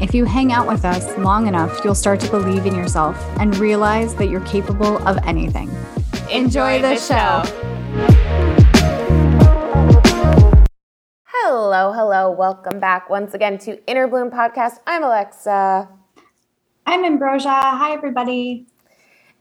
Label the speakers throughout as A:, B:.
A: if you hang out with us long enough, you'll start to believe in yourself and realize that you're capable of anything.
B: Enjoy, the, show. Hello, hello. Welcome back once again to Inner Bloom Podcast. I'm Alexa.
A: I'm Ambrosia. Hi, everybody.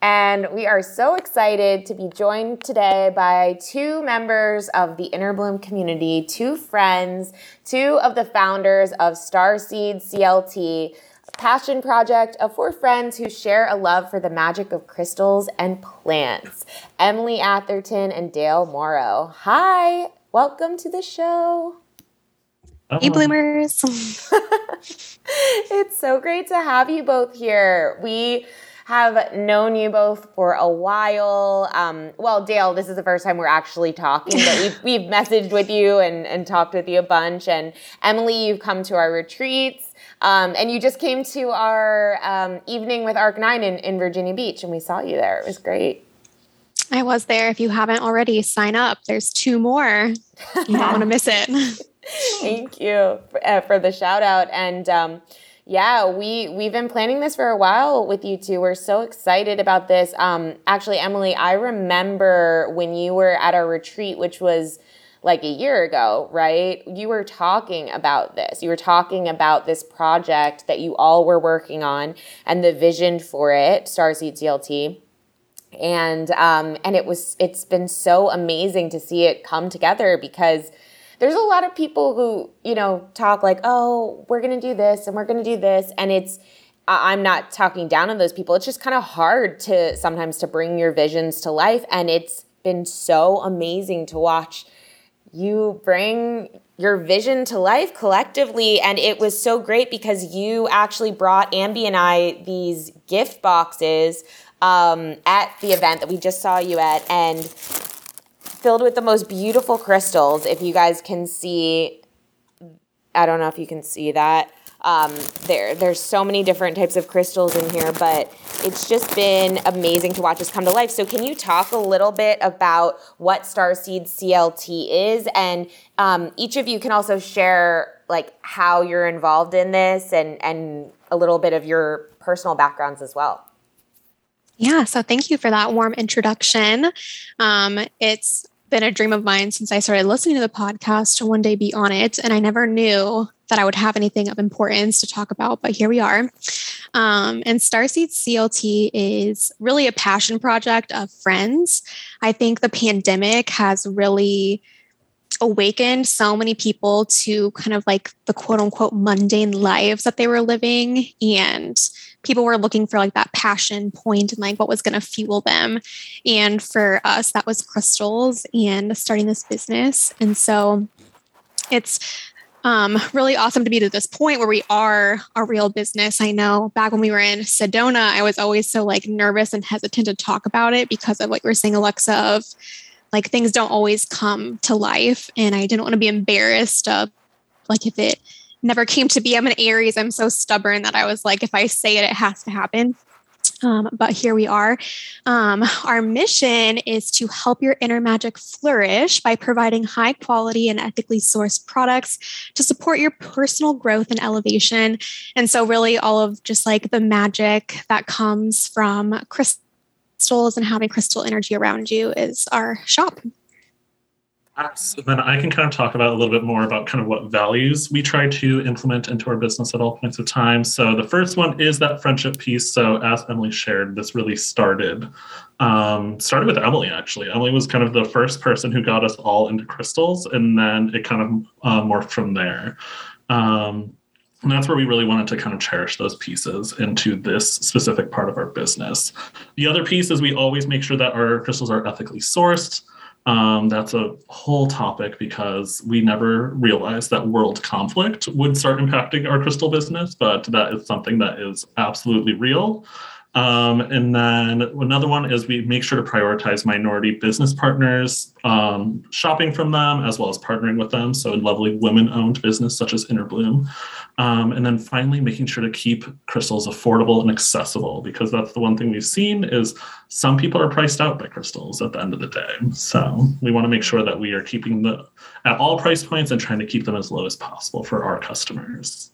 B: And we are so excited to be joined today by two members of the Inner Bloom community, two friends, two of the founders of Starseed CLT, a passion project of four friends who share a love for the magic of crystals and plants. Emily Atherton and Dale Morrow. Hi, welcome to the show.
C: Hey, bloomers.
B: it's so great to have you both here. We have known you both for a while. Um, well, Dale, this is the first time we're actually talking, but we've, we've messaged with you and, and talked with you a bunch. And Emily, you've come to our retreats. Um, and you just came to our um, evening with Arc 9 in, in Virginia Beach, and we saw you there. It was great.
C: I was there. If you haven't already, sign up. There's two more. You don't want to miss it.
B: Thank you for, uh, for, the shout out. And um, yeah, we we've been planning this for a while with you two. We're so excited about this. Um, actually, Emily, I remember when you were at our retreat, which was like a year ago, right? You were talking about this. You were talking about this project that you all were working on and the vision for it, Starseed CLT. And um, and it was it's been so amazing to see it come together because there's a lot of people who, you know, talk like, oh, we're going to do this and we're going to do this. And it's, I'm not talking down on those people. It's just kind of hard to sometimes to bring your visions to life. And it's been so amazing to watch you bring your vision to life collectively. And it was so great because you actually brought Ambi and I these gift boxes um, at the event that we just saw you at. And filled with the most beautiful crystals. If you guys can see, I don't know if you can see that. Um, there, there's so many different types of crystals in here, but it's just been amazing to watch this come to life. So, can you talk a little bit about what Starseed CLT is, and um, each of you can also share like how you're involved in this and and a little bit of your personal backgrounds as well.
C: Yeah, so thank you for that warm introduction. Um, it's been a dream of mine since I started listening to the podcast to one day be on it. And I never knew that I would have anything of importance to talk about, but here we are. Um, and Starseed CLT is really a passion project of friends. I think the pandemic has really awakened so many people to kind of like the quote unquote mundane lives that they were living and people were looking for like that passion point and like what was going to fuel them. And for us, that was crystals and starting this business. And so it's um, really awesome to be to this point where we are a real business. I know back when we were in Sedona, I was always so like nervous and hesitant to talk about it because of what you were saying, Alexa, of like things don't always come to life. And I didn't want to be embarrassed of like if it never came to be. I'm an Aries. I'm so stubborn that I was like, if I say it, it has to happen. Um, but here we are. Um, our mission is to help your inner magic flourish by providing high quality and ethically sourced products to support your personal growth and elevation. And so, really, all of just like the magic that comes from crystals and having crystal energy around you is our shop.
D: And then I can kind of talk about a little bit more about kind of what values we try to implement into our business at all points of time. So the first one is that friendship piece. So as Emily shared, this really started um, started with Emily actually. Emily was kind of the first person who got us all into crystals, and then it kind of uh, morphed from there. Um, and that's where we really wanted to kind of cherish those pieces into this specific part of our business. The other piece is we always make sure that our crystals are ethically sourced. Um, that's a whole topic because we never realized that world conflict would start impacting our crystal business, but that is something that is absolutely real. Um, and then another one is we make sure to prioritize minority business partners, um, shopping from them as well as partnering with them. So, lovely women owned business such as Innerbloom. Um, and then finally, making sure to keep crystals affordable and accessible because that's the one thing we've seen is some people are priced out by crystals at the end of the day. So, we want to make sure that we are keeping the at all price points and trying to keep them as low as possible for our customers.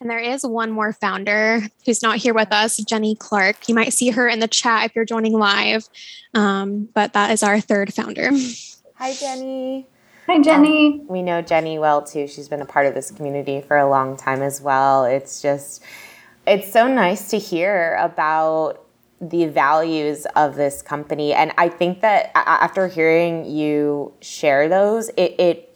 C: And there is one more founder who's not here with us, Jenny Clark. You might see her in the chat if you're joining live, um, but that is our third founder.
B: Hi, Jenny.
A: Hi, Jenny.
B: Um, we know Jenny well too. She's been a part of this community for a long time as well. It's just, it's so nice to hear about the values of this company. And I think that after hearing you share those, it, it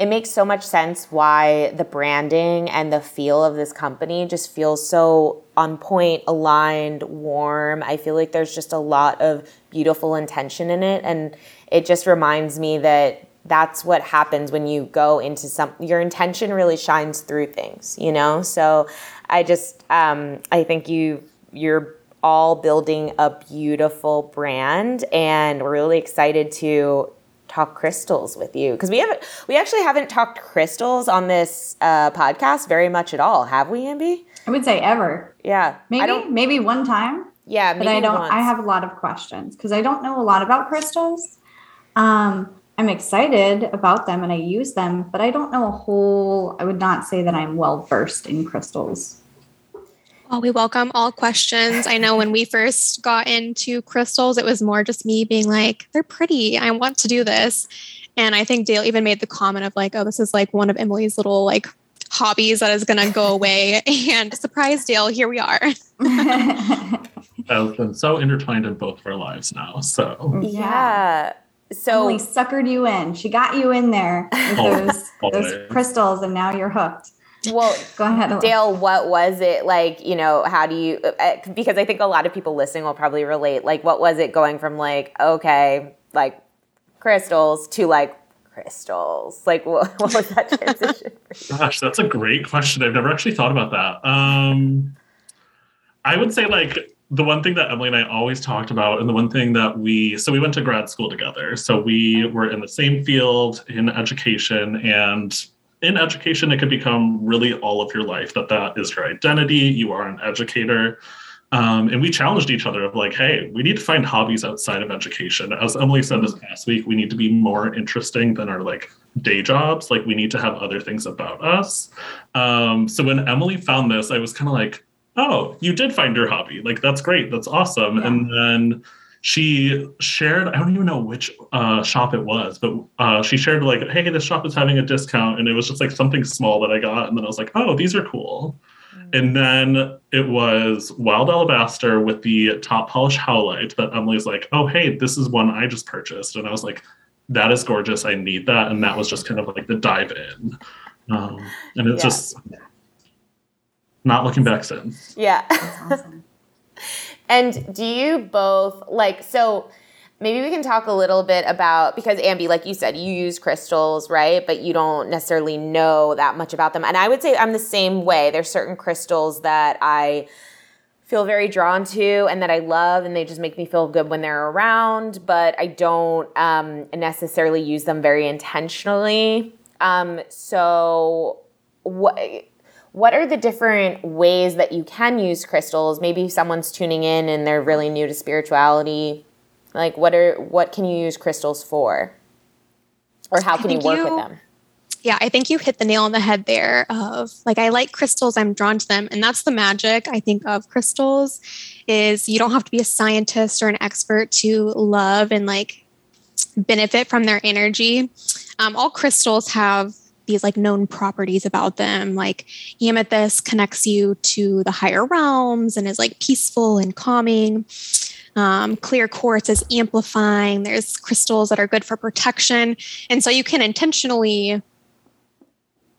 B: it makes so much sense why the branding and the feel of this company just feels so on point, aligned, warm. I feel like there's just a lot of beautiful intention in it. And it just reminds me that that's what happens when you go into some your intention really shines through things you know so i just um, i think you you're all building a beautiful brand and we're really excited to talk crystals with you. Because we haven't we actually haven't talked crystals on this uh, podcast very much at all have we ambi?
A: I would say ever.
B: Yeah.
A: Maybe maybe one time.
B: Yeah
A: but i don't once. i have a lot of questions because i don't know a lot about crystals. Um i'm excited about them and i use them but i don't know a whole i would not say that i'm well versed in crystals
C: well, we welcome all questions. I know when we first got into crystals, it was more just me being like, they're pretty. I want to do this. And I think Dale even made the comment of like, oh, this is like one of Emily's little like hobbies that is going to go away. And surprise, Dale, here we are.
D: That's been so intertwined in both of our lives now. So,
B: yeah. So
A: Emily suckered you in. She got you in there with oh, those, those crystals, and now you're hooked.
B: Well, go ahead, Dale. What was it like? You know, how do you? Uh, because I think a lot of people listening will probably relate. Like, what was it going from like okay, like crystals to like crystals? Like, what, what was that transition?
D: Gosh, that's a great question. I've never actually thought about that. Um, I would say like the one thing that Emily and I always talked about, and the one thing that we so we went to grad school together. So we were in the same field in education and in education, it could become really all of your life that that is your identity. You are an educator. Um, and we challenged each other of like, hey, we need to find hobbies outside of education. As Emily said this past week, we need to be more interesting than our like day jobs. Like we need to have other things about us. Um, so when Emily found this, I was kind of like, oh, you did find your hobby. Like that's great. That's awesome. Yeah. And then she shared i don't even know which uh, shop it was but uh, she shared like hey this shop is having a discount and it was just like something small that i got and then i was like oh these are cool. Mm-hmm. and then it was wild alabaster with the top polish howlite that emily's like oh hey this is one i just purchased and i was like that is gorgeous i need that and that was just kind of like the dive in. Um, and it's yeah. just not looking back since.
B: Yeah And do you both like so? Maybe we can talk a little bit about because Ambi, like you said, you use crystals, right? But you don't necessarily know that much about them. And I would say I'm the same way. There's certain crystals that I feel very drawn to and that I love, and they just make me feel good when they're around. But I don't um, necessarily use them very intentionally. Um, so what? What are the different ways that you can use crystals? Maybe someone's tuning in and they're really new to spirituality. Like what are what can you use crystals for? Or how can you work you, with them?
C: Yeah i think you hit the nail on the head there of like i like crystals i'm drawn to them. And that's the magic i think of crystals is you don't have to be a scientist or an expert to love and like benefit from their energy. Um, all crystals have these like known properties about them. Like amethyst connects you to the higher realms and is like peaceful and calming. Um, clear quartz is amplifying. There's crystals that are good for protection. And so you can intentionally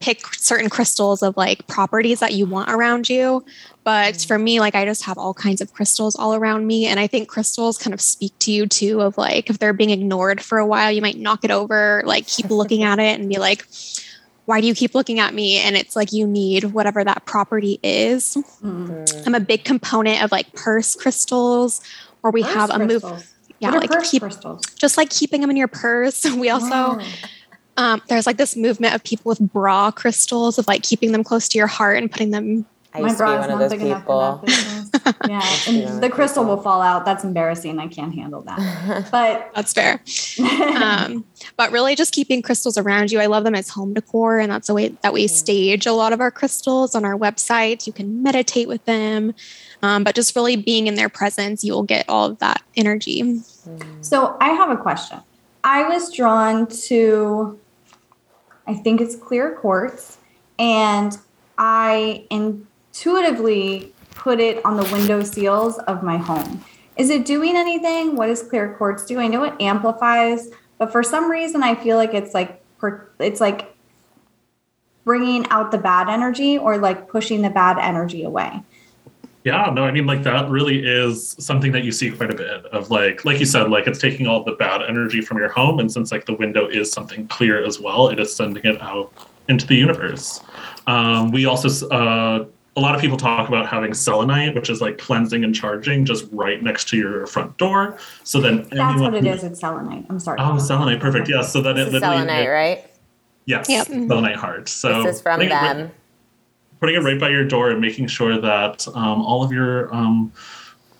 C: pick certain crystals of like properties that you want around you. But for me, like I just have all kinds of crystals all around me. And I think crystals kind of speak to you too of like if they're being ignored for a while, you might knock it over, like keep looking at it and be like, why do you keep looking at me? And it's like you need whatever that property is. Mm. I'm a big component of like purse crystals, or we purse have a move. Yeah, like keep crystals? just like keeping them in your purse. We also um, there's like this movement of people with bra crystals of like keeping them close to your heart and putting them.
B: I used My to be one of those people.
A: yeah, and the crystal will fall out. That's embarrassing. I can't handle that. But
C: that's fair. um, but really, just keeping crystals around you. I love them as home decor, and that's the way that we stage a lot of our crystals on our website. You can meditate with them, um, but just really being in their presence, you will get all of that energy.
A: So I have a question. I was drawn to I think it's clear quartz. And I intuitively put it on the window seals of my home. Is it doing anything? What does clear quartz do? I know it amplifies, but for some reason I feel like it's like it's like bringing out the bad energy or like pushing the bad energy away.
D: Yeah, no, I mean, like that really is something that you see quite a bit of, like, like you said, like it's taking all the bad energy from your home, and since like the window is something clear as well, it is sending it out into the universe. Um, we also, uh, a lot of people talk about having selenite, which is like cleansing and charging, just right next to your front door. So then
A: that's what it is. It's selenite. I'm sorry.
D: Oh, selenite, perfect. Yeah, so that it literally
B: selenite, right?
D: Yes, yep. selenite heart. So
B: this is from them
D: putting it right by your door and making sure that um, all of your um,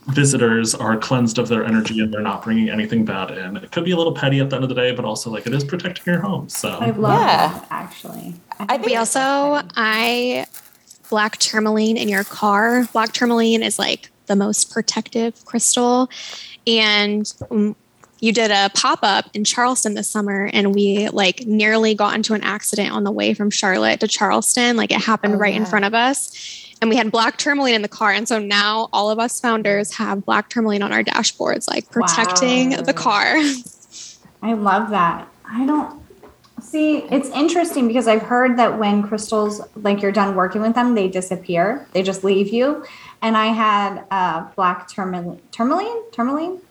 D: visitors are cleansed of their energy and they're not bringing anything bad in. It could be a little petty at the end of the day, but also like it is protecting your home. So
A: I love yeah. that actually.
C: I, think we also I black tourmaline in your car. Black tourmaline is like the most protective crystal, and um, you did a pop-up in Charleston this summer and we like nearly got into an accident on the way from Charlotte to Charleston. Like it happened oh, right yeah. in front of us. And we had black tourmaline in the car. And so now all of us founders have black tourmaline on our dashboards, like protecting wow. the car.
A: I love that. I don't see it's interesting because I've heard that when crystals, like you're done working with them, they disappear. They just leave you. And I had uh, black tourmaline, tourmaline, tourmaline,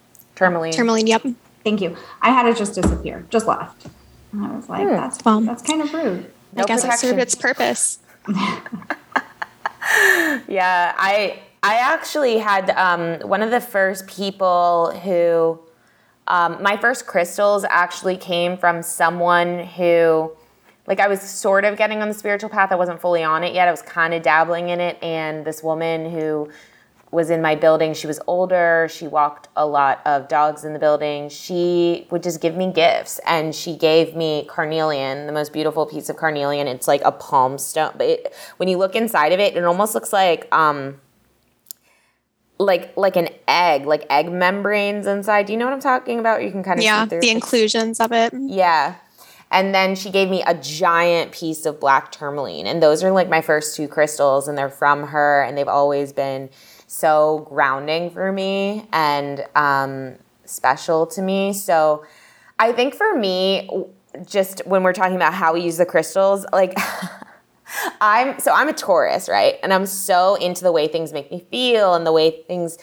B: Tourmaline.
C: Tourmaline, yep.
A: Thank you. I had it just disappear, just left. And I was like, hmm. that's well, that's kind of rude.
C: No I guess protection. it served its purpose.
B: yeah, I I actually had um, one of the first people who um, my first crystals actually came from someone who like I was sort of getting on the spiritual path. I wasn't fully on it yet. I was kind of dabbling in it, and this woman who was in my building. She was older. She walked a lot of dogs in the building. She would just give me gifts, and she gave me carnelian, the most beautiful piece of carnelian. It's like a palm stone, but it, when you look inside of it, it almost looks like um, like like an egg, like egg membranes inside. Do you know what I'm talking about? You can kind of
C: yeah, the inclusions of it.
B: Yeah. And then she gave me a giant piece of black tourmaline. And those are like my first two crystals, and they're from her, and they've always been so grounding for me and um, special to me. So I think for me, just when we're talking about how we use the crystals, like I'm so I'm a Taurus, right? And I'm so into the way things make me feel and the way things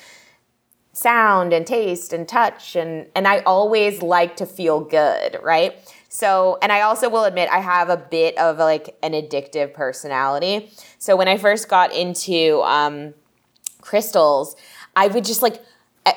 B: sound and taste and touch and and I always like to feel good, right? So, and I also will admit I have a bit of like an addictive personality. So when I first got into um crystals, I would just like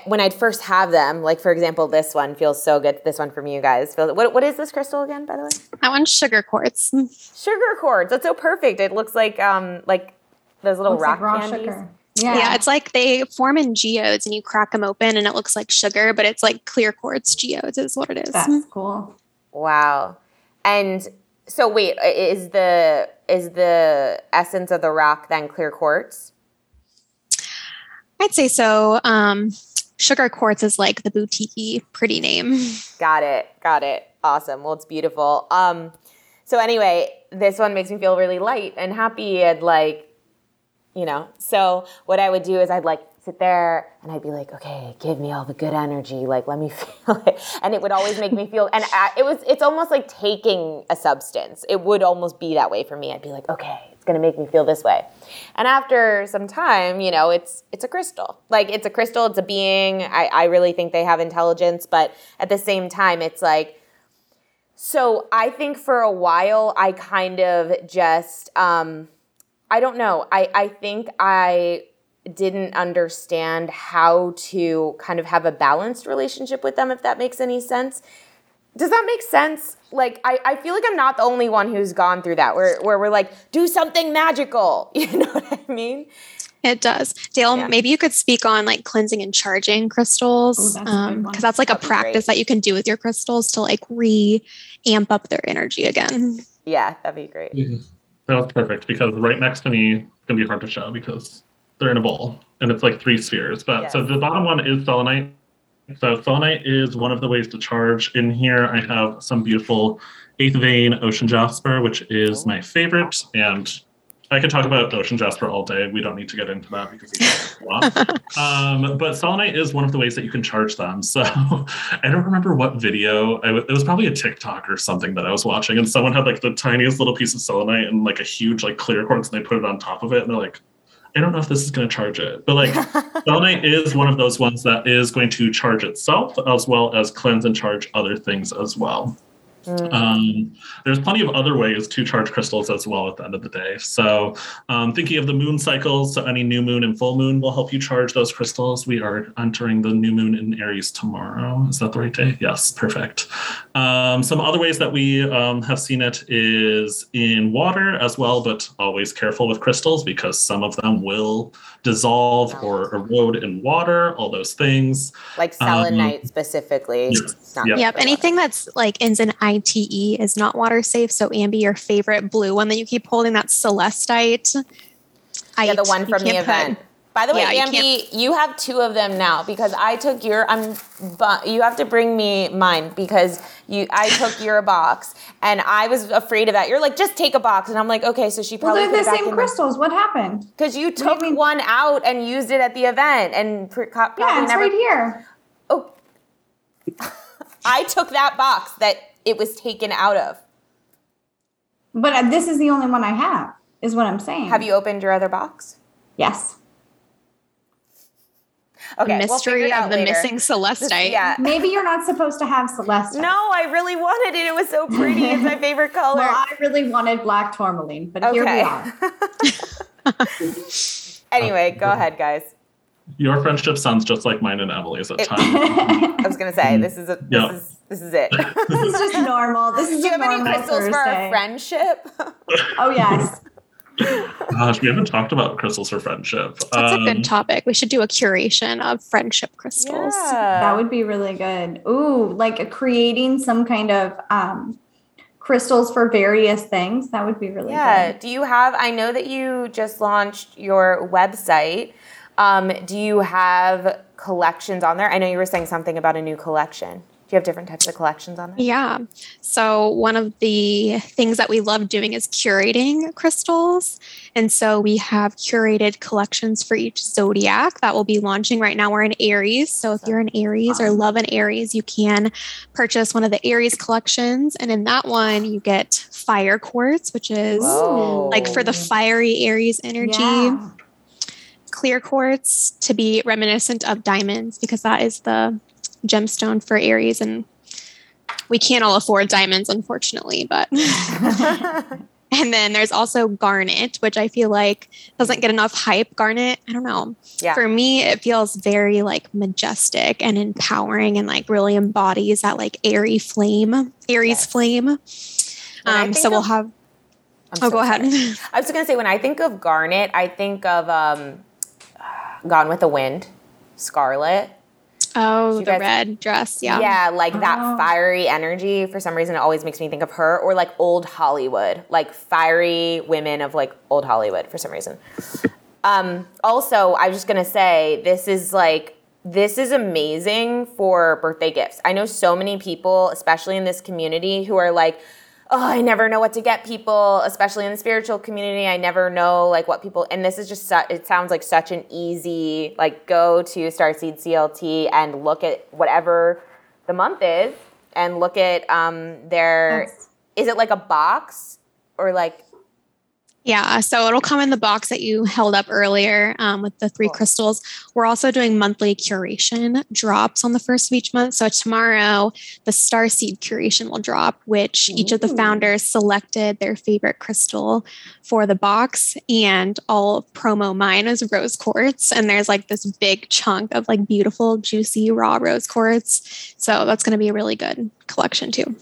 B: when I'd first have them, like for example, this one feels so good. This one from you guys. What, what is this crystal again, by the way?
C: That one's sugar quartz.
B: Sugar quartz. That's so perfect. It looks like um like those little looks rock like candies. Sugar.
C: Yeah. yeah, it's like they form in geodes and you crack them open and it looks like sugar, but it's like clear quartz geodes is what it is.
A: That's cool.
B: Wow. And so wait, is the is the essence of the rock then clear quartz?
C: I'd say so. Um, sugar quartz is like the boutique pretty name.
B: Got it. Got it. Awesome. Well, it's beautiful. Um, so anyway, this one makes me feel really light and happy and like, you know. So what I would do is I'd like sit there and I'd be like, okay, give me all the good energy. Like, let me feel it. And it would always make me feel, and I, it was, it's almost like taking a substance. It would almost be that way for me. I'd be like, okay, it's going to make me feel this way. And after some time, you know, it's, it's a crystal. Like it's a crystal, it's a being. I, I really think they have intelligence, but at the same time, it's like, so I think for a while I kind of just um, I don't know. I I think I didn't understand how to kind of have a balanced relationship with them if that makes any sense. Does that make sense? Like I, I feel like I'm not the only one who's gone through that where where we're like, do something magical. You know what I mean?
C: It does. Dale,
B: Yeah.
C: maybe you could speak on like cleansing and charging crystals.
A: That's a good
C: um,
A: one.
C: because that's like a
B: That'd be
C: practice that you can do with your crystals to like re amp up their energy again.
B: Yeah, that'd be great.
D: That was perfect because right next to me, it's gonna be hard to show because they're in a bowl and it's like three spheres. But so the bottom one is selenite. So selenite is one of the ways to charge. In here, I have some beautiful eighth vein ocean jasper, which is my favorite. And I could talk about ocean jasper all day. We don't need to get into that because it's a lot. um, but selenite is one of the ways that you can charge them. So I don't remember what video. W- it was probably a TikTok or something that I was watching, and someone had like the tiniest little piece of selenite and like a huge like clear quartz, and they put it on top of it, and they're like, I don't know if this is going to charge it, but like selenite is one of those ones that is going to charge itself as well as cleanse and charge other things as well.
B: Mm.
D: Um, there's plenty of other ways to charge crystals as well at the end of the day. So, um, thinking of the moon cycles, so any new moon and full moon will help you charge those crystals. We are entering the new moon in Aries tomorrow. Is that the right day? Yes, perfect. Um, some other ways that we um, have seen it is in water as well, but always careful with crystals because some of them will dissolve or erode in water, all those things.
B: Like selenite um, specifically.
D: yes,
B: It's not
D: yeah.
C: Yep.
B: for
C: Anything that's like ends in ITE is not water safe. So Ambi, your favorite blue one that you keep holding, that's Celestite.
B: Yeah, the
C: I-
B: one from the
C: can't put-
B: event. By the way,
C: Yeah, you
B: you, have two of them now because I took your. I'm, but you have to bring me mine because you. I took your box and I was afraid of that. You're like, just take a box, and I'm like, okay. So she probably.
A: Well,
B: probably
A: they're the same crystals. What happened?
B: because you
A: do you
B: took
A: mean?
B: one out and used it at the event and pr- co- probably
A: Yeah, it's
B: never.
A: right here.
B: Oh, I took that box that it was taken out of.
A: But uh, this is the only one I have, is what I'm saying.
B: Have you opened your other box?
A: Yes.
B: Okay,
C: the
B: we'll
C: mystery of the
B: later.
C: missing Celestite.
B: Yeah.
A: Maybe you're not supposed to have Celeste.
B: No, I really wanted it. It was so pretty. It's my favorite color.
A: Well, I really wanted black tourmaline, but here we are.
B: anyway, go ahead, guys.
D: Your friendship sounds just like mine and Emily's at
B: It-
D: times.
B: I was gonna say this is a, this
D: Yeah.
B: is this is it.
A: this is just normal. This is
B: Do you have any crystals
A: Thursday.
B: for our friendship?
A: Oh yes.
D: Gosh, we haven't talked about crystals for friendship.
C: That's a
D: Um,
C: good topic. We should do a curation of friendship crystals. Yeah.
A: That would be really good. Ooh, like creating some kind of um, crystals for various things. That would be really
B: Yeah.
A: good.
B: Do you have? I know that you just launched your website. Um, do you have collections on there? I know you were saying something about a new collection. Do you have different types of collections on there?
C: Yeah. So, one of the things that we love doing is curating crystals. And so, we have curated collections for each zodiac that will be launching right now. We're in Aries. So, if you're an Aries or love an Aries, you can purchase one of the Aries collections. And in that one, you get fire quartz, which is
B: Whoa.
C: like for the fiery Aries energy.
A: Yeah.
C: clear quartz to be reminiscent of diamonds because that is the gemstone for Aries and we can't all afford diamonds unfortunately but and then there's also garnet which I feel like doesn't get enough hype garnet I don't know
B: Yeah.
C: for me it feels very like majestic and empowering and like really embodies that like airy flame Aries
B: Yes.
C: flame um so we'll
B: of-
C: have
B: I'm
C: oh
B: so
C: go ahead.
B: I was gonna say when I think of Garnet, I think of um, Gone with the Wind, Scarlett.
C: Oh the
B: guys-
C: red dress yeah
B: Yeah, like that
A: Oh.
B: fiery energy. For some reason, it always makes me think of her, or like old Hollywood, like fiery women of like old Hollywood. For some reason. Um, also, I was just gonna say this is like this is amazing for birthday gifts. I know so many people, especially in this community, who are like, oh, I never know what to get people, especially in the spiritual community. I never know like what people, and this is just, su- it sounds like such an easy, like go to Starseed CLT and look at whatever the month is and look at um, their,
A: Yes.
B: is it like a box or like,
C: Yeah, so it'll come in the box that you held up earlier um, with the three
B: Cool.
C: crystals. We're also doing monthly curation drops on the first of each month. So tomorrow, the star seed curation will drop, which each of the founders selected their favorite crystal for the box. And all promo mine is rose quartz. And there's like this big chunk of like beautiful, juicy, raw rose quartz. So that's going to be a really good collection too.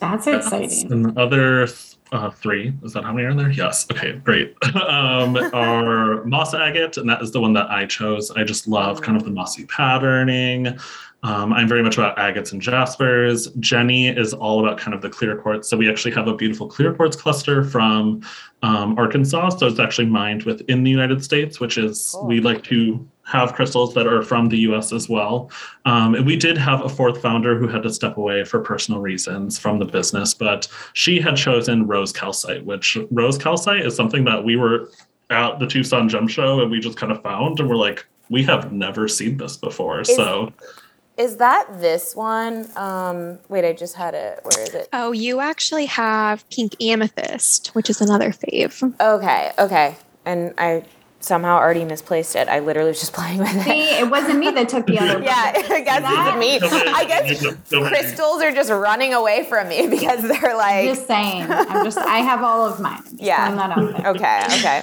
A: That's exciting.
D: And the other uh, three, is that how many are in there? Yes. Okay, great. um, are moss agate, and that is the one that I chose. I just love kind of the mossy patterning. Um, I'm very much about agates and jaspers. Jenny is all about kind of the clear quartz. So we actually have a beautiful clear quartz cluster from um, Arkansas. So it's actually mined within the United States, which is
B: Cool.
D: we like to have crystals that are from the US as well. Um, and we did have a fourth founder who had to step away for personal reasons from the business, but she had chosen rose calcite, which rose calcite is something that we were at the Tucson Gem Show and we just kind of found and we're like, we have never seen this before. so
B: is that this one? Um, wait, I just had it. Where is it?
C: Oh, you actually have pink amethyst, which is another fave.
B: Okay, okay. And I somehow already misplaced it. I literally was just playing with it.
A: See, it wasn't me that took the other. One.
B: yeah, I guess it's me. I guess crystals are just running away from me because they're like,
A: Just saying. I'm just. I have all of mine. I'm just
B: Yeah.
A: putting that out there.
B: okay, okay.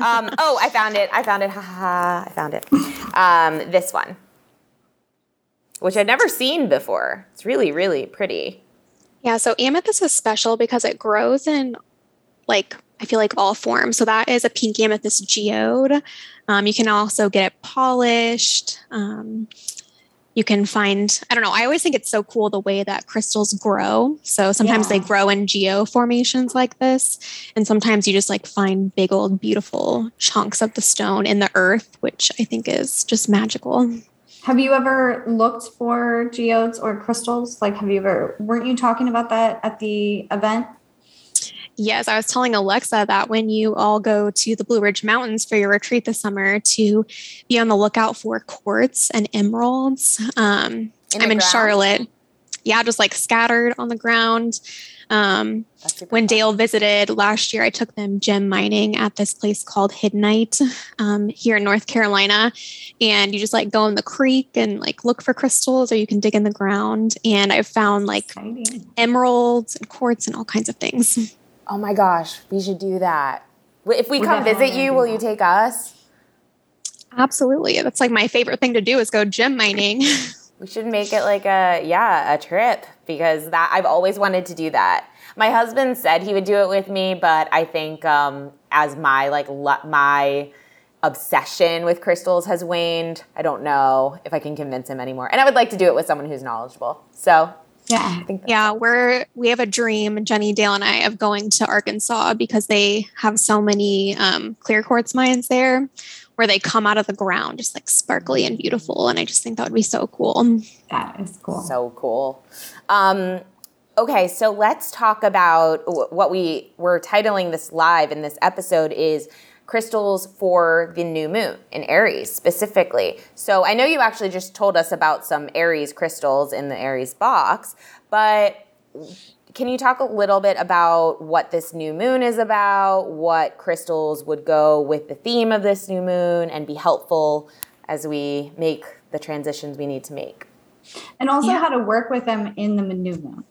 B: Um, oh, I found it. I found it. Ha ha ha. I found it. Um, this one, which I'd never seen before. It's really, really pretty.
C: Yeah, so amethyst is special because it grows in like I feel like all forms. So that is a pink amethyst geode. Um, you can also get it polished. Um, you can find, I don't know, I always think it's so cool the way that crystals grow. So sometimes they grow in geo formations like this. And sometimes you just like find big old beautiful chunks of the stone in the earth, which I think is just magical.
A: Have you ever looked for geodes or crystals? Like, have you ever? Weren't you talking about that at the event?
C: Yes, I was telling Alexa that when you all go to the Blue Ridge Mountains for your retreat this summer, to be on the lookout for quartz and emeralds. Um,
B: In
C: I'm in
B: ground?
C: Charlotte. Yeah, just like scattered on the ground. Um, when
B: fun.
C: Dale visited last year, I took them gem mining at this place called Hiddenite um, here in North Carolina. And you just like go in the creek and like look for crystals, or you can dig in the ground. And I've found like
A: Exciting.
C: emeralds and quartz and all kinds of things.
B: Oh my gosh, we should do that. If we
A: We're
B: come visit you, will
A: that.
B: you take us?
C: Absolutely. That's like my favorite thing to do is go gem mining.
B: We should make it like a yeah, a trip because that I've always wanted to do that. My husband said he would do it with me, but I think um, as my like lo- my obsession with crystals has waned, I don't know if I can convince him anymore. And I would like to do it with someone who's knowledgeable. So
A: Yeah.
B: I think that's
C: yeah, we're we have a dream, Jenny, Dale, and I, of going to Arkansas because they have so many um, clear quartz mines there where they come out of the ground just like sparkly and beautiful. And I just think that would be so cool.
A: That is cool.
B: So cool. Um, okay, so let's talk about wh- what we we're titling this live in this episode is crystals for the new moon in Aries specifically. So I know you actually just told us about some Aries crystals in the Aries box, but can you talk a little bit about what this new moon is about, what crystals would go with the theme of this new moon and be helpful as we make the transitions we need to make?
A: And also
C: Yeah.
A: how to work with them in the new moon.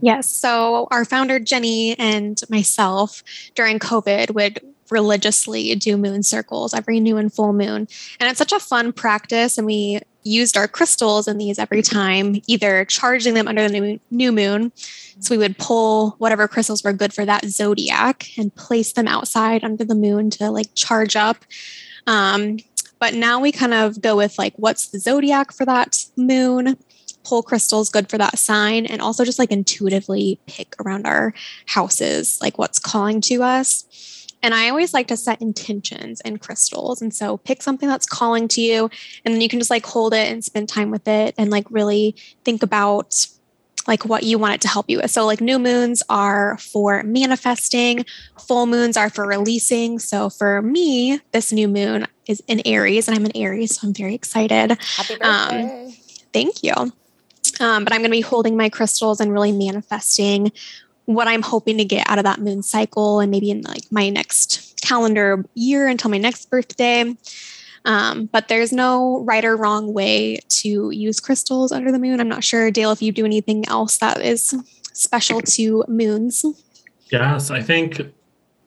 C: Yes. So our founder, Jenny, and myself during COVID would religiously do moon circles every new and full moon. And it's such a fun practice. And we used our crystals in these every time, either charging them under the new, moon. So we would pull whatever crystals were good for that zodiac and place them outside under the moon to like charge up. Um, but now we kind of go with like, what's the zodiac for that moon? pull crystals good for that sign and also just like intuitively pick around our houses like what's calling to us And I always like to set intentions in crystals. And so pick something that's calling to you, and then you can just like hold it and spend time with it and like really think about like what you want it to help you with. So, like new moons are for manifesting, full moons are for releasing. So, for me, this new moon is in Aries, and I'm in Aries, so I'm very excited.
B: Happy birthday.
C: Um, thank you. Um, but I'm going to be holding my crystals and really manifesting what I'm hoping to get out of that moon cycle and maybe in like my next calendar year until my next birthday. Um, but there's no right or wrong way to use crystals under the moon. I'm not sure, Dale, if you do anything else that is special to moons.
D: Yes, I think,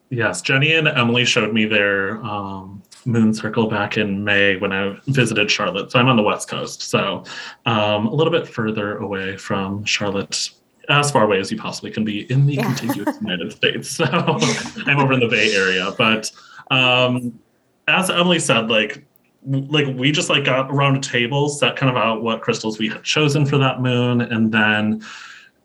D: yes, Jenny and Emily showed me their um, moon circle back in May when I visited Charlotte. So I'm on the West Coast. So um, a little bit further away from Charlotte as far away as you possibly can be in the
B: Yeah.
D: contiguous United States. So I'm over in the Bay Area. But um, as Emily said, like like we just like got around a table, set kind of out what crystals we had chosen for that moon, and then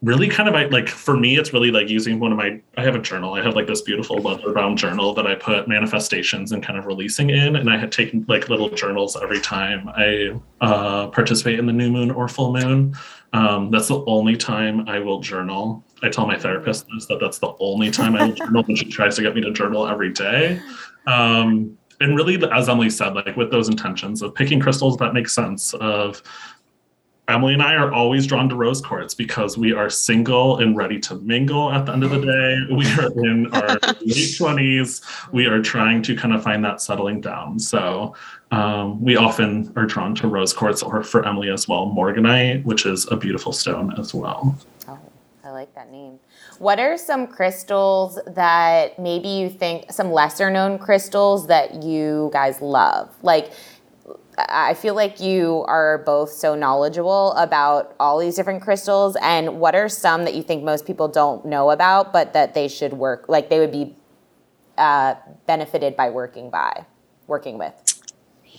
D: really kind of I, like for me it's really like using one of my i have a journal i have like this beautiful leather bound journal that i put manifestations and kind of releasing in and i had taken like little journals every time i uh, participate in the new moon or full moon um, that's the only time i will journal i tell my therapist this that that's the only time i will journal when she tries to get me to journal every day um, and really as emily said like with those intentions of picking crystals that make sense of Emily and I are always drawn to rose quartz because we are single and ready to mingle at the end of the day. We are in our late 20s. We are trying to kind of find that settling down. So um, we often are drawn to rose quartz or for Emily as well, morganite, which is a beautiful stone as well.
B: Oh, I like that name. What are some crystals that maybe you think, some lesser known crystals that you guys love? Like, I feel like you are both so knowledgeable about all these different crystals. And what are some that you think most people don't know about, but that they should work, like they would be uh, benefited by working by, working with?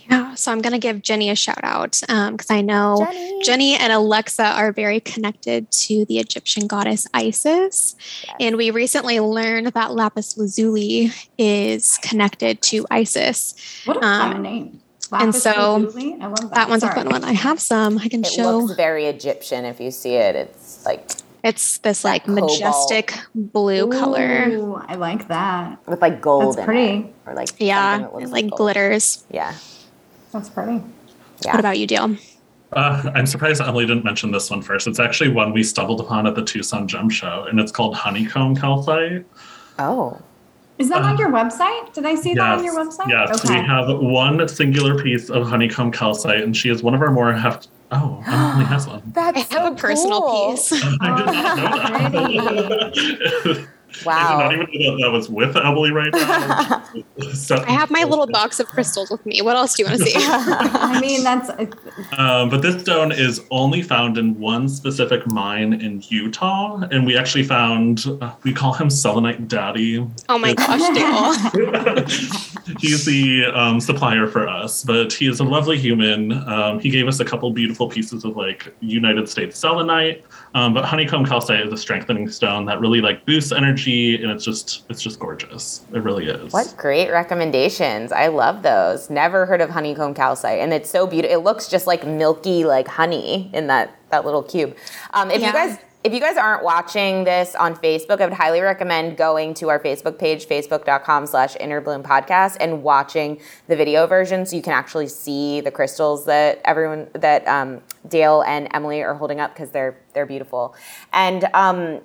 C: Yeah, so I'm going to give Jenny a shout out because I know
B: Jenny.
C: Jenny and Alexa are very connected to the Egyptian goddess Isis.
B: Yes.
C: And we recently learned that lapis lazuli is connected to Isis.
A: What a
C: Um,
A: fun name.
C: and so
A: lazuli. I love that.
C: That one's a fun one. I have some. I can
B: It
C: show.
B: looks very Egyptian if you see it. It's like
C: It's this like
B: cobalt.
C: majestic blue color.
A: Ooh, I like that.
B: with like gold
A: That's
B: in it,
A: pretty.
B: or like
C: Yeah,
B: something that looks
C: it like
B: gold.
C: glitters.
B: Yeah,
A: That's pretty.
B: yeah.
C: What about you, Dale?
D: Uh, I'm surprised Emily didn't mention this one first. It's actually one we stumbled upon at the Tucson Gem Show, and it's called honeycomb calcite.
B: oh,
A: Is that
D: Uh,
A: on your website? Did I see that on your website?
D: Yes,
A: Okay.
D: we have one singular piece of honeycomb calcite, and she is one of our more heft. Oh, Emily has one.
B: that's
C: I have a personal
B: cool.
C: piece.
D: I did not know that.
B: Wow.
D: I did not even know that, that was with Emily right now.
C: I have my little box of crystals with me. What else do you want to see?
A: I mean, that's
D: Um, but this stone is only found in one specific mine in Utah, and we actually found uh, we call him Selenite Daddy.
C: oh my gosh, Dale.
D: He's the um, supplier for us, but he is a lovely human. Um, he gave us a couple beautiful pieces of like United States selenite, um, but honeycomb calcite is a strengthening stone that really like boosts energy, and it's just it's just gorgeous. It really is.
B: What great recommendations! I love those. Never heard of honeycomb calcite, and it's so beautiful. It looks just like milky, like honey in that that little cube. Um, if
C: Yeah.
B: you guys if you guys aren't watching this on Facebook, I would highly recommend going to our Facebook page, facebook.com slash innerbloom podcast, and watching the video version so you can actually see the crystals that everyone that um, Dale and Emily are holding up because they're they're beautiful. And um,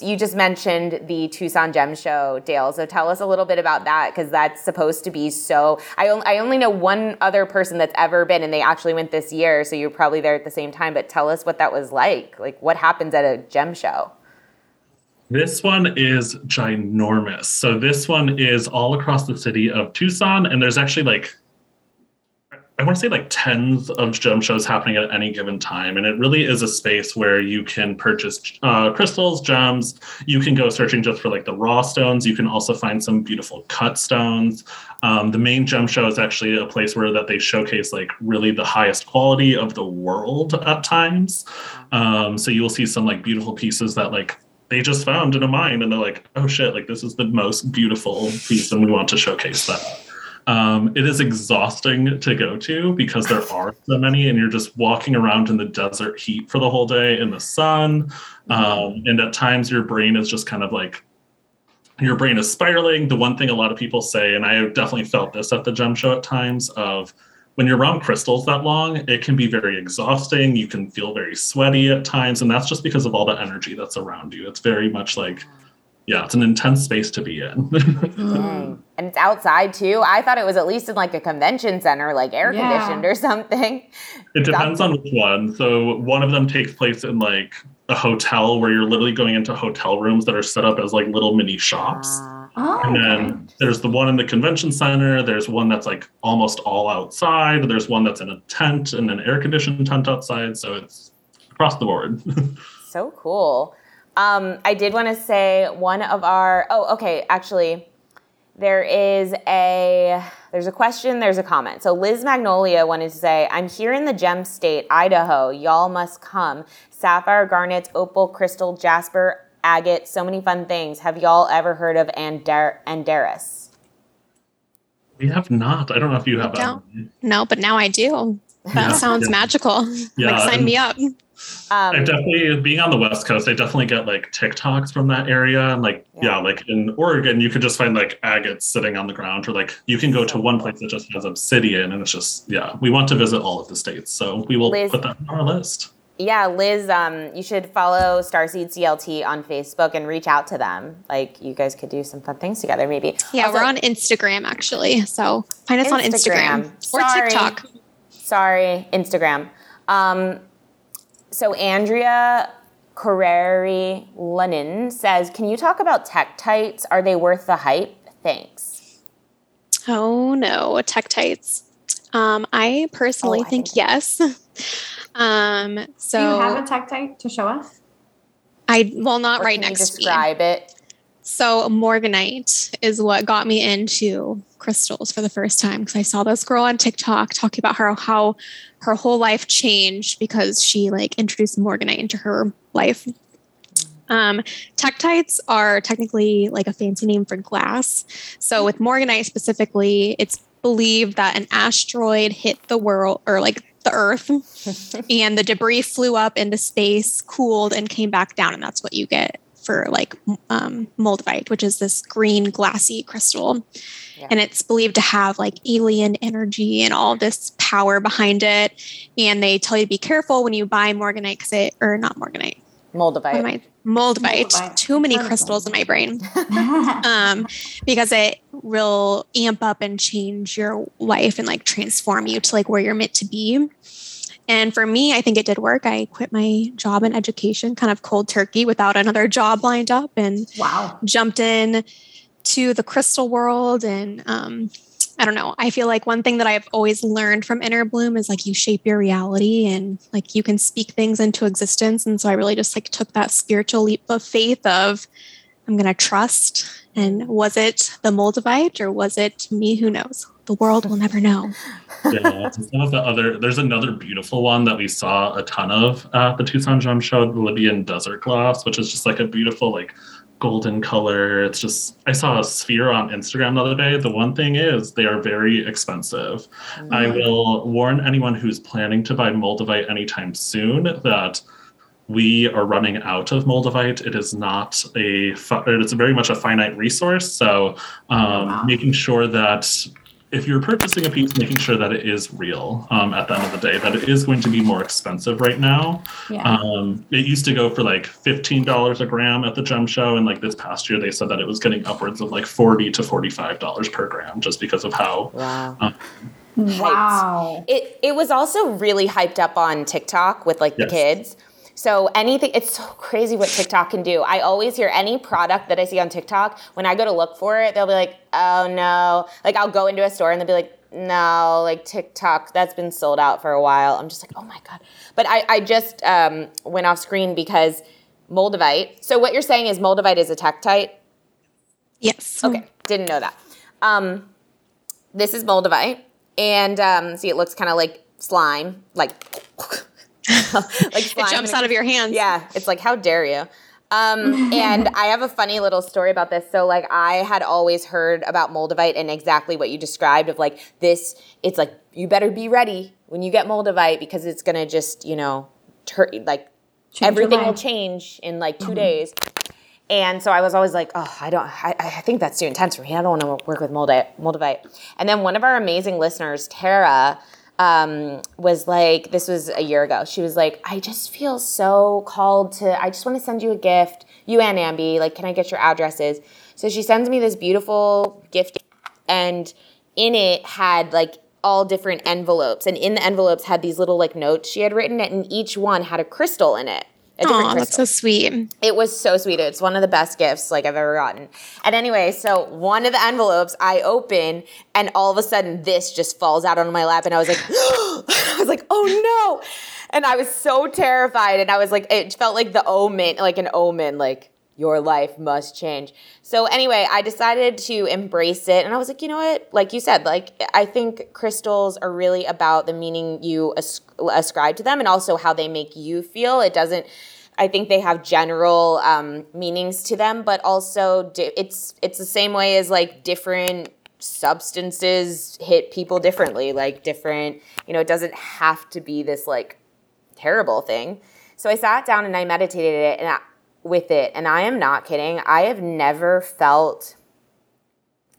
B: you just mentioned the Tucson Gem Show, Dale. So tell us a little bit about that because that's supposed to be so. I I only know one other person that's ever been, and they actually went this year. So you're probably there at the same time. But tell us what that was like. Like what happens at a gem show?
D: This one is ginormous. So this one is all across the city of Tucson, and there's actually like I want to say like tens of gem shows happening at any given time, and it really is a space where you can purchase uh, crystals, gems. You can go searching just for like the raw stones. You can also find some beautiful cut stones. Um, the main gem show is actually a place where that they showcase like really the highest quality of the world at times. Um, so you will see some like beautiful pieces that like they just found in a mine and they're like, oh shit, like this is the most beautiful piece and we want to showcase that. Um, it is exhausting to go to because there are so many, and you're just walking around in the desert heat for the whole day in the sun. Um, and at times, your brain is just kind of like your brain is spiraling. The one thing a lot of people say, and I definitely felt this at the gem show at times, of when you're around crystals that long, it can be very exhausting. You can feel very sweaty at times, and that's just because of all the energy that's around you. It's very much like yeah, it's an intense space to be in.
B: mm. And it's outside too. I thought it was at least in like a convention center, like air yeah. conditioned or something.
D: It depends on which one. So one of them takes place in like a hotel where you're literally going into hotel rooms that are set up as like little mini shops. Uh, oh, and then okay. there's the one in the convention center. There's one that's like almost all outside. There's one that's in a tent and an air conditioned tent outside. So it's across the board.
B: so cool. Um, I did want to say one of our. Oh, okay. Actually, there is a there's a question. There's a comment. So Liz Magnolia wanted to say, "I'm here in the gem state, Idaho. Y'all must come. Sapphire, garnet, opal, crystal, jasper, agate. So many fun things. Have y'all ever heard of Ander- Andaris?"
D: We have not. I don't know if you have.
C: No, but now I do. That yeah. sounds yeah. magical. Yeah, like sign me up.
D: Um, I definitely being on the West Coast, I definitely get like TikToks from that area. And like, yeah. yeah. like in Oregon, you could just find like agates sitting on the ground, or like you can go to one place that just has obsidian, and it's just yeah. We want to visit all of the states, so we will Liz, put that on our list.
B: Yeah, Liz, um, you should follow Starseed CLT on Facebook and reach out to them. Like, you guys could do some fun things together, maybe.
C: Yeah, also, we're on Instagram actually, so find us Instagram. on Instagram or Sorry. TikTok.
B: Sorry, Instagram. Um, so Andrea Carreri Lennon says, "Can you talk about tektites? Are they worth the hype? Thanks."
C: Oh no, tektites. Um, I personally oh, I think, think yes. um, so
A: Do you have a tektite to show us?
C: I well, not or right next.
B: describe it.
C: So morganite is what got me into crystals for the first time because I saw this girl on TikTok talking about her how her whole life changed because she like introduced morganite into her life. Um, tektites are technically like a fancy name for glass. So with morganite specifically, it's believed that an asteroid hit the world or like the earth and the debris flew up into space, cooled, and came back down. And that's what you get for like um, moldavite, which is this green glassy crystal. Yeah. And it's believed to have like alien energy and all this power behind it. And they tell you to be careful when you buy morganite because it, or not morganite,
B: moldavite.
C: I, moldavite. moldavite. Too many crystals in my brain. um, because it will amp up and change your life and like transform you to like where you're meant to be. And for me, I think it did work. I quit my job in education, kind of cold turkey without another job lined up, and
A: wow,
C: jumped in to the crystal world. And um, I don't know. I feel like one thing that I've always learned from Inner Bloom is like you shape your reality and like you can speak things into existence. And so I really just like took that spiritual leap of faith of I'm going to trust. And was it the Moldavite or was it me? Who knows? The world will never know.
D: yeah, some of the other, there's another beautiful one that we saw a ton of at the Tucson Gem Show, the Libyan Desert Glass, which is just like a beautiful, like golden color. It's just, I saw a sphere on Instagram the other day. The one thing is, they are very expensive. Mm. I will warn anyone who's planning to buy Moldavite anytime soon that we are running out of moldavite. It is not a, it's very much a finite resource. So um, wow. making sure that if you're purchasing a piece, making sure that it is real um, at the end of the day, that it is going to be more expensive right now. Yeah. Um, it used to go for like $15 a gram at the gem show. And like this past year, they said that it was getting upwards of like 40 to $45 per gram just because of how.
B: Wow. Um, wow. It, it was also really hyped up on TikTok with like yes. the kids so anything, it's so crazy what TikTok can do. I always hear any product that I see on TikTok, when I go to look for it, they'll be like, oh no. Like I'll go into a store and they'll be like, no, like TikTok, that's been sold out for a while. I'm just like, oh my God. But I, I just um, went off screen because Moldavite. So what you're saying is Moldavite is a tektite?
C: Yes.
B: Okay, didn't know that. Um, this is Moldavite. And um, see, it looks kind of like slime, like
C: like it jumps out of your hands.
B: Yeah, it's like how dare you? Um, and I have a funny little story about this. So, like, I had always heard about Moldavite and exactly what you described of like this. It's like you better be ready when you get Moldavite because it's gonna just you know, tur- like
A: Change
B: everything will change in like 2
A: Mhm.
B: days. And so I was always like, oh, I don't, I, I think that's too intense for me. I don't want to work with Moldavite. And then one of our amazing listeners, Tara, um, was like, this was a year ago. She was like, I just feel so called to, I just want to send you a gift, you and Ambi. Like, can I get your addresses? So she sends me this beautiful gift, and in it had like all different envelopes. And in the envelopes had these little like notes she had written, it, and each one had a crystal in it. A different
C: Oh, that's so sweet.
B: it was so sweet. It's one of the best gifts like I've ever gotten. And anyway, so one of the envelopes I open and all of a sudden this just falls out on my lap and I was like I was like, "Oh no." And I was so terrified and I was like it felt like the omen, like an omen like your life must change. So anyway, I decided to embrace it and I was like, you know what? Like you said, like I think crystals are really about the meaning you as- ascribe to them and also how they make you feel. It doesn't I think they have general um, meanings to them, but also di- it's it's the same way as like different substances hit people differently. Like different, you know, it doesn't have to be this like terrible thing. So I sat down and I meditated it and I, with it, and I am not kidding. I have never felt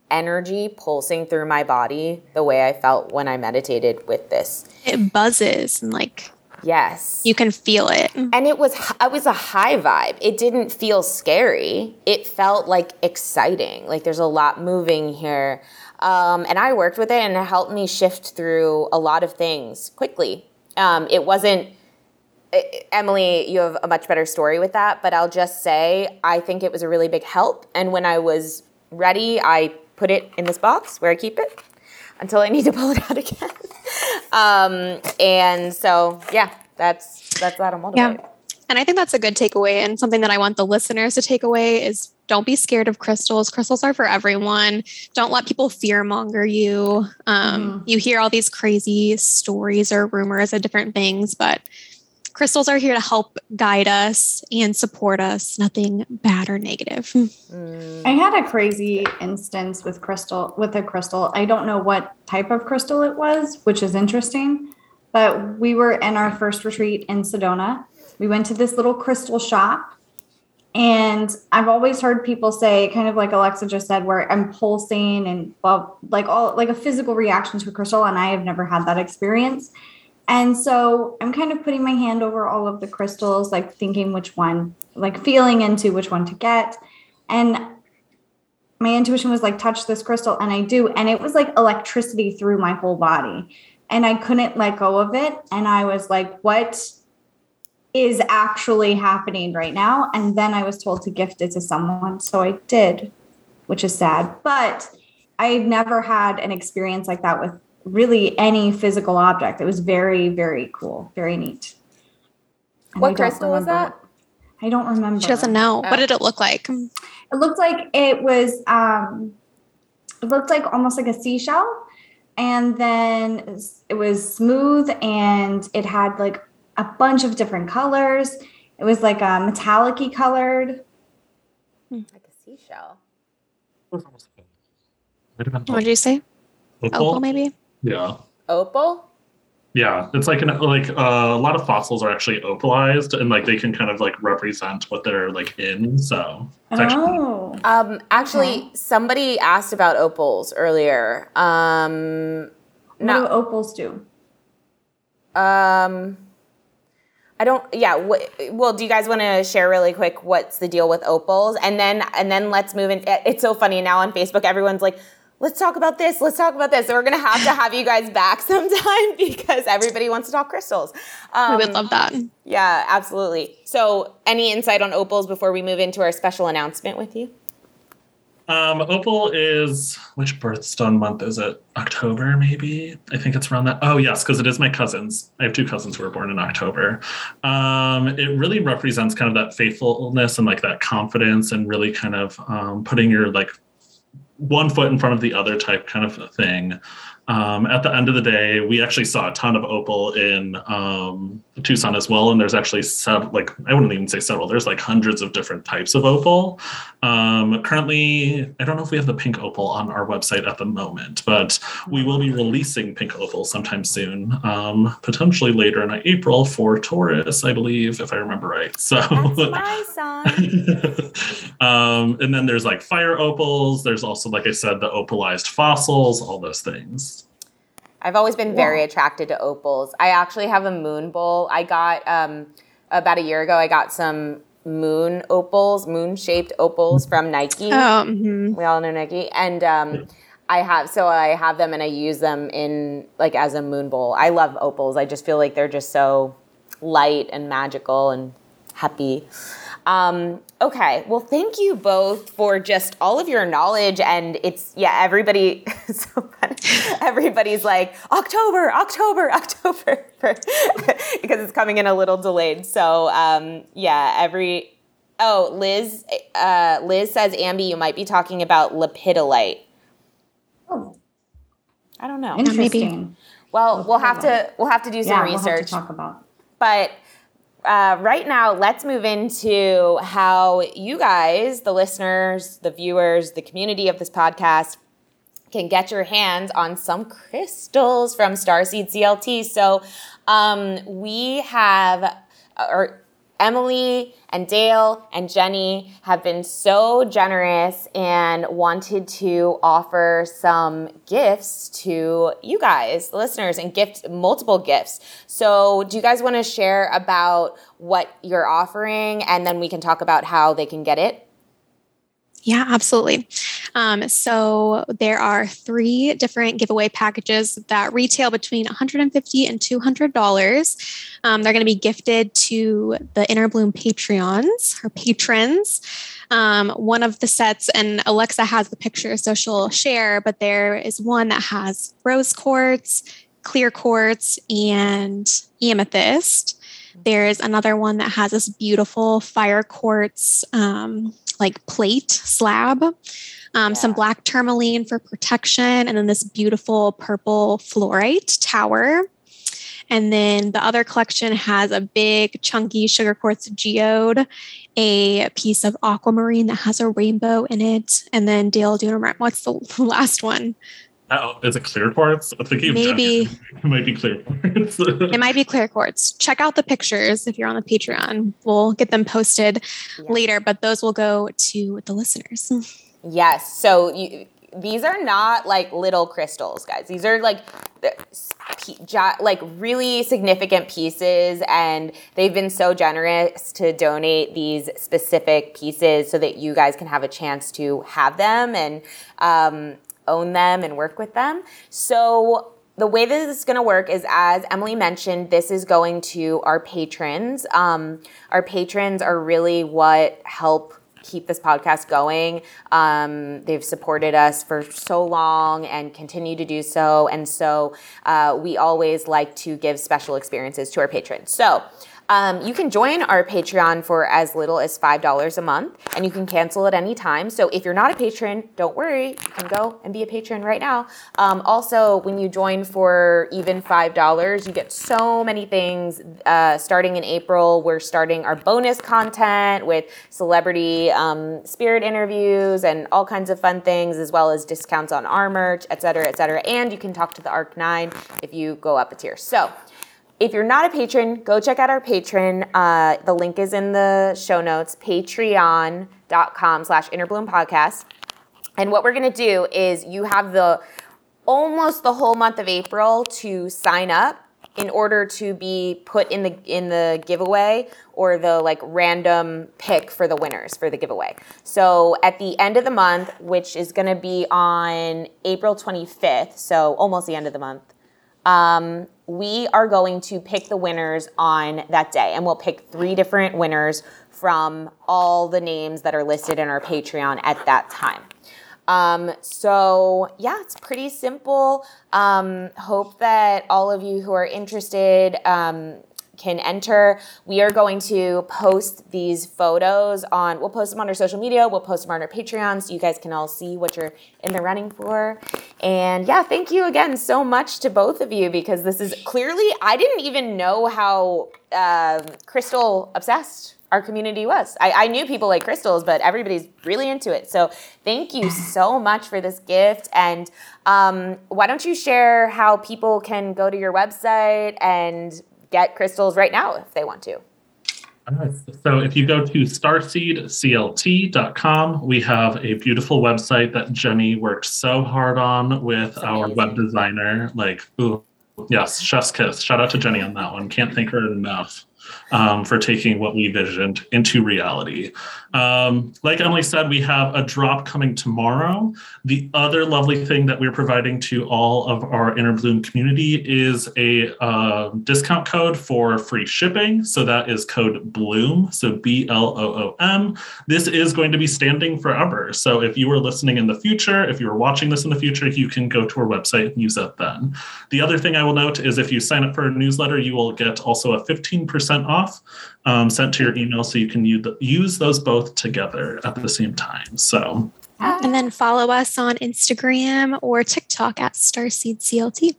B: energy pulsing through my body the way I felt when I meditated with this.
C: It buzzes and like
B: Yes.
C: you can feel it.
B: and it was it was a high vibe. It didn't feel scary. It felt like exciting. Like there's a lot moving here. Um, and i worked with it and it helped me shift through a lot of things quickly. Um, it wasn't emily you have a much better story with that but i'll just say i think it was a really big help. And when i was ready i put it in this box where i keep it until i need to pull it out again um, and so yeah that's that's that on moldavite
C: Yeah. And I think that's a good takeaway and something that I want the listeners to take away is don't be scared of crystals. Crystals are for everyone. Don't let people fear monger you. Um, You hear all these crazy stories or rumors of different things, but crystals are here to help guide us and support us, nothing bad or negative.
A: I had a crazy instance with crystal with a crystal. I don't know what type of crystal it was, which is interesting. But we were in our first retreat in Sedona. We went to this little crystal shop. And I've always heard people say, kind of like Alexa just said, where I'm pulsing and well, like all like a physical reaction to a crystal. And I have never had that experience. And so I'm kind of putting my hand over all of the crystals, like thinking which one, like feeling into which one to get. And my intuition was like, touch this crystal. And I do. And it was like electricity through my whole body. And I couldn't let go of it. And I was like, what is actually happening right now? And then I was told to gift it to someone. So I did, which is sad. But I've never had an experience like that with really any physical object. It was very, very cool, very neat. And
B: What crystal was that?
A: I don't remember.
C: She doesn't know. What did it look like?
A: It looked like it was um it looked like almost like a seashell and then it was smooth and it had like a bunch of different colors. It was like a metallic-y colored.
B: Like a seashell.
D: Might have been
C: What did you say?
D: opal.
C: Opal, maybe?
D: Yeah.
B: Opal?
D: Yeah, it's like an like uh, a lot of fossils are actually opalized, and like they can kind of like represent what they're like in. So it's actually
A: Oh.
B: Um, actually,
A: Okay.
B: somebody asked about opals earlier. Um,
A: What do
B: no,
A: opals do?
B: um, I don't. Yeah. Wh- well, do you guys want to share really quick what's the deal with opals, and then and then let's move in. It's so funny now on Facebook. Everyone's like. Let's talk about this. Let's talk about this. So we're gonna have to have you guys back sometime because everybody wants to talk crystals. Um,
C: we would love that.
B: Yeah, absolutely. So, any insight on opals before we move into our special announcement with you?
D: Um, Opal is which birthstone month is it? October, maybe. I think it's around that. Oh yes, because it is my cousins. I have two cousins who were born in October. Um, it really represents kind of that faithfulness and like that confidence, and really kind of um, putting your like one foot in front of the other type kind of thing. um, at the end of the day, we actually saw a ton of opal in um, Tucson as well, and there's actually some like I wouldn't even say several. There's like hundreds of different types of opal. Um, currently, I don't know if we have the pink opal on our website at the moment, but we will be releasing pink opal sometime soon, um, potentially later in April for Taurus, I believe, if I remember right. So
B: That's
D: um, and then there's like fire opals. There's also, like I said, the opalized fossils, all those things.
B: I've always been very attracted to opals. I actually have a moon bowl. I got um, about a year ago. I got some moon opals, moon shaped opals from Nike.
C: Oh, mhm.
B: We all know Nike, and um, I have so I have them and I use them in like as a moon bowl. I love opals. I just feel like they're just so light and magical and happy. Um, okay, well, thank you both for just all of your knowledge. And it's yeah, everybody. so funny. Everybody's like October, October, October, because it's coming in a little delayed. So um, yeah, every. Oh, Liz. Uh, Liz says, Ambi, you might be talking about lepidolite.
A: Oh,
B: I don't know.
C: maybe.
A: interesting.
B: Well, we'll have to we'll have to do some
A: Yeah, we'll have to
B: research.
A: talk about.
B: But uh, right now, let's move into how you guys, the listeners, the viewers, the community of this podcast, can get your hands on some crystals from Starseed CLT. So um, we have, or Emily and Dale and Jenny have been so generous and wanted to offer some gifts to you guys, listeners, and gift multiple gifts. So, do you guys want to share about what you're offering, and then we can talk about how they can get it?
C: Yeah, absolutely. Um, so there are three different giveaway packages that retail between 150 and 200 dollars. Um, they're going to be gifted to the Inner Bloom Patreons or patrons. Um, one of the sets, and Alexa has the picture, so she'll share. But there is one that has rose quartz, clear quartz, and amethyst. There's another one that has this beautiful fire quartz um, like plate slab, um, some black tourmaline for protection, and then this beautiful purple fluorite tower. And then the other collection has a big chunky sugar quartz geode, a piece of aquamarine that has a rainbow in it, and then Dale, do you remember what's the last one?
D: Oh, is it clear quartz? I think you've
C: Maybe.
D: it might be clear quartz.
C: It might be clear quartz. Check out the pictures if you're on the Patreon. We'll get them posted
B: Yeah.
C: later, but those will go to the listeners.
B: Yes. So you, these are not like little crystals, guys. These are like the s- pe- gi- like really significant pieces, and they've been so generous to donate these specific pieces so that you guys can have a chance to have them and um, own them and work with them. So the way that this is going to work is as emily mentioned this is going to our patrons. Um, our patrons are really what help keep this podcast going. Um, they've supported us for so long and continue to do so. And so uh, we always like to give special experiences to our patrons. So um, you can join our Patreon for as little as $5 a month, and you can cancel at any time. So if you're not a patron, don't worry. You can go and be a patron right now. Um, also, when you join for even $5, you get so many things. Uh, starting in April, we're starting our bonus content with celebrity um, spirit interviews and all kinds of fun things, as well as discounts on our merch, et cetera, et cetera. And you can talk to the Arc 9 if you go up a tier. So, if you're not a patron, go check out our patron. Uh, the link is in the show notes, patreon.com slash innerbloom podcast. And what we're gonna do is you have the almost the whole month of April to sign up in order to be put in the in the giveaway or the like random pick for the winners for the giveaway. So at the end of the month, which is going to be on April 25th, so almost the end of the month, um, we are going to pick the winners on that day, and we'll pick three different winners from all the names that are listed in our Patreon at that time. Um, so yeah, it's pretty simple. Um, hope that all of you who are interested um, can enter. We are going to post these photos on, we'll post them on our social media, we'll post them on our Patreon so you guys can all see what you're in the running for. And yeah, thank you again so much to both of you because this is clearly, I didn't even know how uh, crystal obsessed our community was. I, I, knew people like crystals, but everybody's really into it. So thank you so much for this gift. And um, why don't you share how people can go to your website and get crystals right now if they want to?
D: So if you go to starseedclt.com, we have a beautiful website that Jenny worked so hard on with our web designer. Like, ooh, yes, chef's kiss. Shout out to Jenny on that one. Can't thank her enough um, for taking what we visioned into reality. Um, like Emily said, we have a drop coming tomorrow. The other lovely thing that we're providing to all of our Inner Bloom community is a uh, discount code for free shipping. So that is code BLOOM, so B L O O M. This is going to be standing forever. So if you are listening in the future, if you are watching this in the future, you can go to our website and use that then. The other thing I will note is if you sign up for a newsletter, you will get also a 15% off um, sent to your email so you can use, use those both together at the same time. So,
C: and then follow us on Instagram or TikTok at StarseedCLT.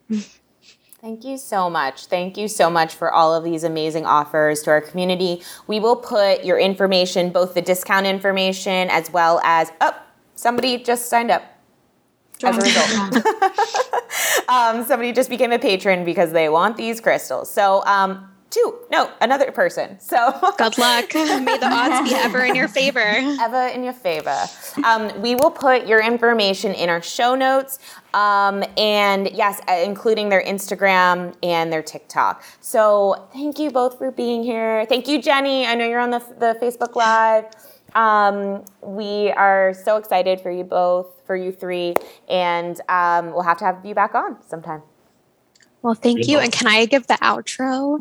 B: Thank you so much. Thank you so much for all of these amazing offers to our community. We will put your information, both the discount information as well as, oh, somebody just signed up as a result. um, somebody just became a patron because they want these crystals. So, um, two. No, another person. So
C: good luck. May the odds be ever in your favor.
B: Ever in your favor. Um, we will put your information in our show notes. Um, and yes, uh, including their Instagram and their TikTok. So thank you both for being here. Thank you, Jenny. I know you're on the, the Facebook Live. Um, we are so excited for you both, for you three, and um, we'll have to have you back on sometime.
C: Well, thank you. And can I give the outro?